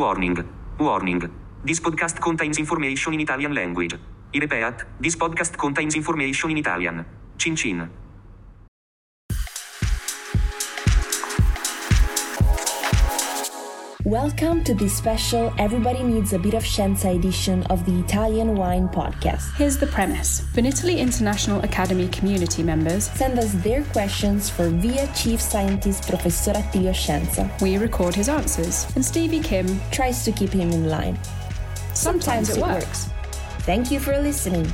Warning. Warning. This podcast contains information in Italian language. I repeat, this podcast contains information in Italian. Cin cin. Welcome to this special Everybody Needs a Bit of Scienza edition of the Italian Wine Podcast. Here's the premise Vinitaly International Academy community members Send us their questions for VIA Chief Scientist Professor Attilio Scienza. we record his answers, and Stevie Kim Tries to keep him in line. sometimes, it works. Thank you for listening.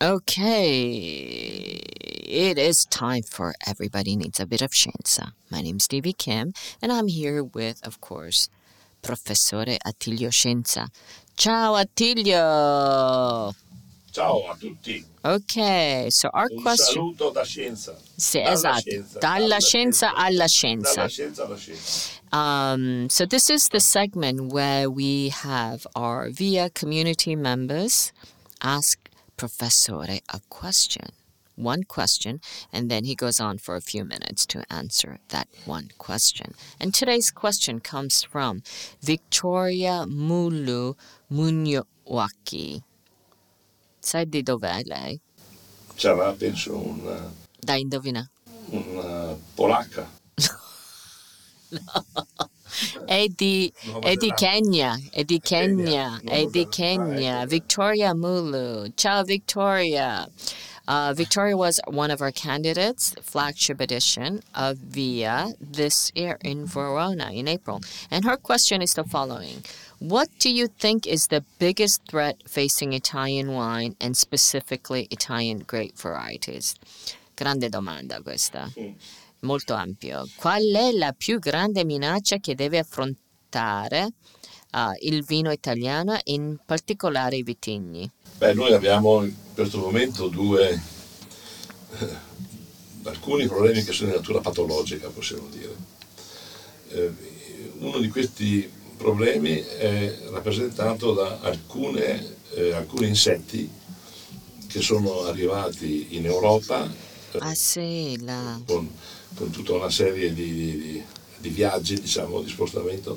Okay, it is time for Everybody Needs a Bit of Scienza. My name is Stevie Kim, and I'm here with, of course, Professore Attilio Scienza. Ciao Attilio! Ciao a tutti, Okay, so our un question. saluto da scienza. Sì, Dalla esatto, scienza, dalla scienza alla scienza. Dalla scienza alla scienza. Um, so this is the segment where we have our VIA community members ask Professore a question, one question, and then he goes on for a few minutes to answer that one question. And today's question comes from Victoria Mulu Munyowaki. Sai di dov'è lei? Sarà, penso, una, eh, Dai, indovina. una eh, polacca. no. È di, è di Kenya, è di Kenya, Kenya, è di Kenya. Victoria Mulu. Ciao, Victoria. Uh, Victoria was one of our candidates, flagship edition of VIA this year in Verona in April. And her question is the following What do you think is the biggest threat facing Italian wine and specifically Italian grape varieties? Grande domanda questa molto ampio. Qual è la più grande minaccia che deve affrontare ah, il vino italiano, in particolare i vitigni? Beh, noi abbiamo in questo momento due, eh, alcuni problemi che sono di natura patologica, possiamo dire. Eh, uno di questi problemi è rappresentato da alcune, eh, alcuni insetti che sono arrivati in Europa eh, Ah sì, la... con, con tutta una serie di, di- di viaggi, diciamo, di spostamento,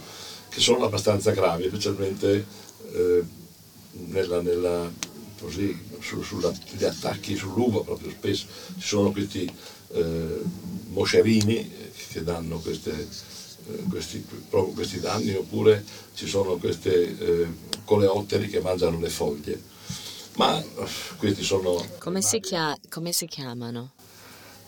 che sono abbastanza gravi, specialmente eh, nella, nella- così, su- sulla- gli attacchi sull'uva, proprio spesso ci sono questi eh, moscerini che danno queste, eh, questi, proprio questi danni, oppure ci sono queste eh, coleotteri che mangiano le foglie. Ma eh, questi sono... Come si, chia- come si chiamano?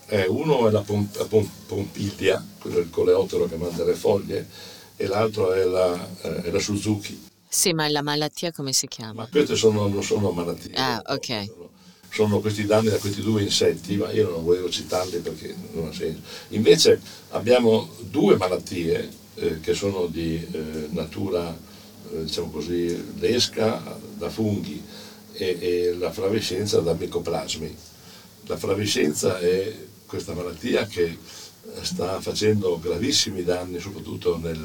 Eh, uno è la, pom- la pom- pompiglia, quello è il coleottero che mangia le foglie, e l'altro è la, eh, è la Suzuki. Sì, ma la malattia come si Ma chiama? queste sono, non sono malattie. Ah, ok. Sono, sono questi danni da questi due insetti, ma io non volevo citarli perché non ha senso. Invece abbiamo due malattie eh, che sono di eh, natura, eh, diciamo così, lesca da funghi e, e la flavescenza da micoplasmi. La flavescenza è questa malattia che sta facendo gravissimi danni soprattutto nel,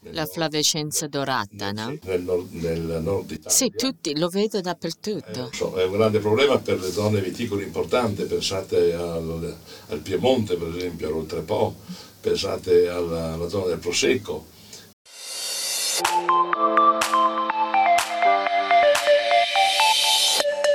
nel La flavescenza dorata, no? nel nord, nel nord Italia. Sì, tutti, lo vedo Eh, dappertutto. lo so, è un grande problema per le zone viticole importanti, pensate al, al Piemonte per esempio, all'Oltrepo, pensate alla, alla zona del Prosecco.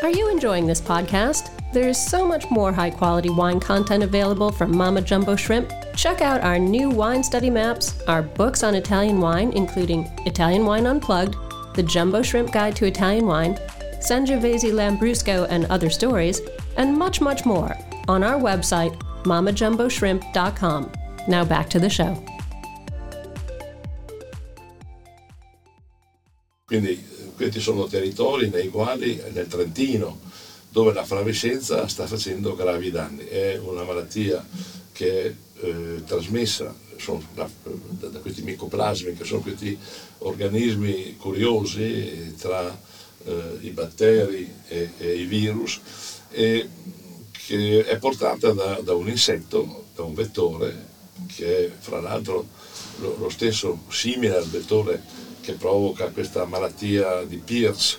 Are you enjoying this podcast? There is so much more high quality wine content available from Mama Jumbo Shrimp. Check out our new wine study maps, our books on Italian wine, including Italian Wine Unplugged, The Jumbo Shrimp Guide to Italian Wine, Sangiovese Lambrusco and Other Stories, and much, much more on our website, mamajumboshrimp.com. Now back to the show. Quindi questi sono territori nei quali, nel Trentino, dove la flavescenza sta facendo gravi danni. È una malattia che è eh, trasmessa da, da, questi micoplasmi, che sono questi organismi curiosi tra eh, i batteri e, e, i virus, e che è portata da, da, un insetto, da un vettore, che è fra l'altro lo, lo stesso simile al vettore che provoca questa malattia di Pierce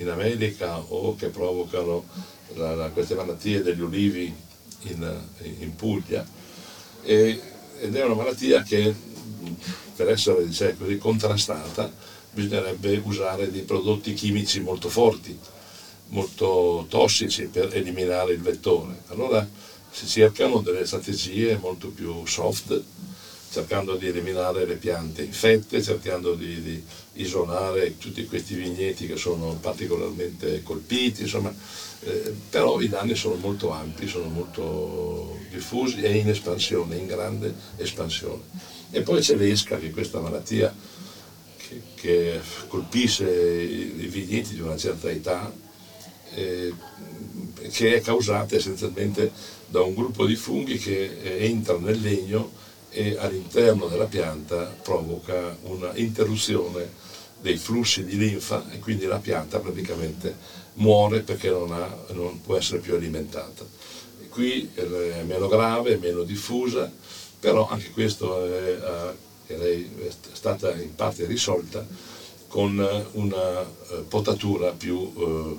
in America o che provocano la, la, queste malattie degli ulivi in, in Puglia. E, ed è una malattia che per essere diciamo così, contrastata bisognerebbe usare dei prodotti chimici molto forti, molto tossici per eliminare il vettore. Allora si cercano delle strategie molto più soft, cercando di eliminare le piante infette, cercando di, di isolare tutti questi vigneti che sono particolarmente colpiti, insomma, eh, però i danni sono molto ampi, sono molto diffusi e in espansione, in grande espansione. E poi c'è l'esca, che è questa malattia che, che colpisce i, vigneti di una certa età, eh, che è causata essenzialmente da un gruppo di funghi che eh, entra nel legno e all'interno della pianta provoca una interruzione dei flussi di linfa e quindi la pianta praticamente muore perché non, ha, non può essere più alimentata. Qui è meno grave, è meno diffusa, però anche questo è, è stata in parte risolta con una eh, potatura più,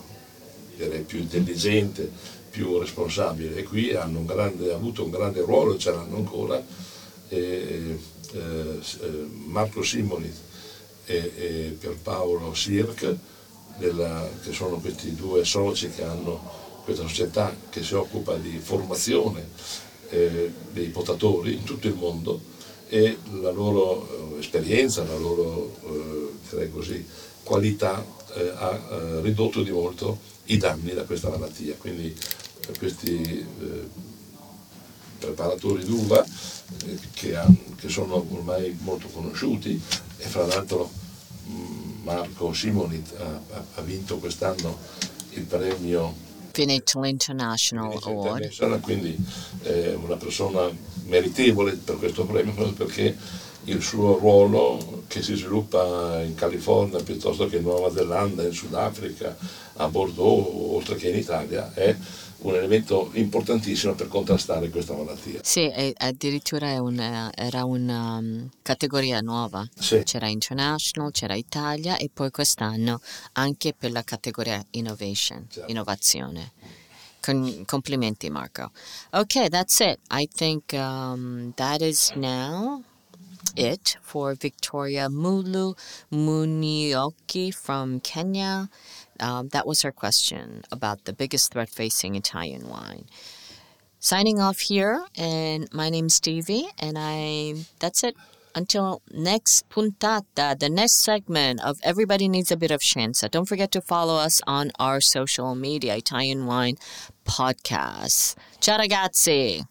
eh, più intelligente, più responsabile e qui hanno un grande, avuto un grande ruolo ce l'hanno ancora eh, eh, Marco Simoni e, e Pierpaolo Sirk, della, che sono questi due soci che hanno questa società che si occupa di formazione eh, dei potatori in tutto il mondo e la loro eh, esperienza, la loro eh, così, qualità eh, ha ridotto di molto i danni da questa malattia. Quindi questi preparatori d'uva che, ha, che, sono ormai molto conosciuti e fra l'altro mm, Marco Simoni ha, ha vinto quest'anno il premio Veneto International Award. Quindi è una persona meritevole per questo premio perché il suo ruolo che si sviluppa in California piuttosto che in Nuova Zelanda, in Sudafrica, a Bordeaux, oltre che in Italia, è un elemento importantissimo per contrastare questa malattia. Sì, addirittura una, era una um, categoria nuova. Sì. C'era International, c'era Italia e poi quest'anno anche per la categoria Innovation, certo. innovazione. Con, complimenti Marco. Okay, that's it. I think um, that is now it for Victoria Mulu Munioki from Kenya. Um, that was her question about the biggest threat facing Italian wine. Signing off here, and my name's Stevie, and I. That's it. Until next puntata, the next segment of Everybody Needs a Bit of Scienza. Don't forget to follow us on our social media, Italian Wine Podcast. Ciao ragazzi!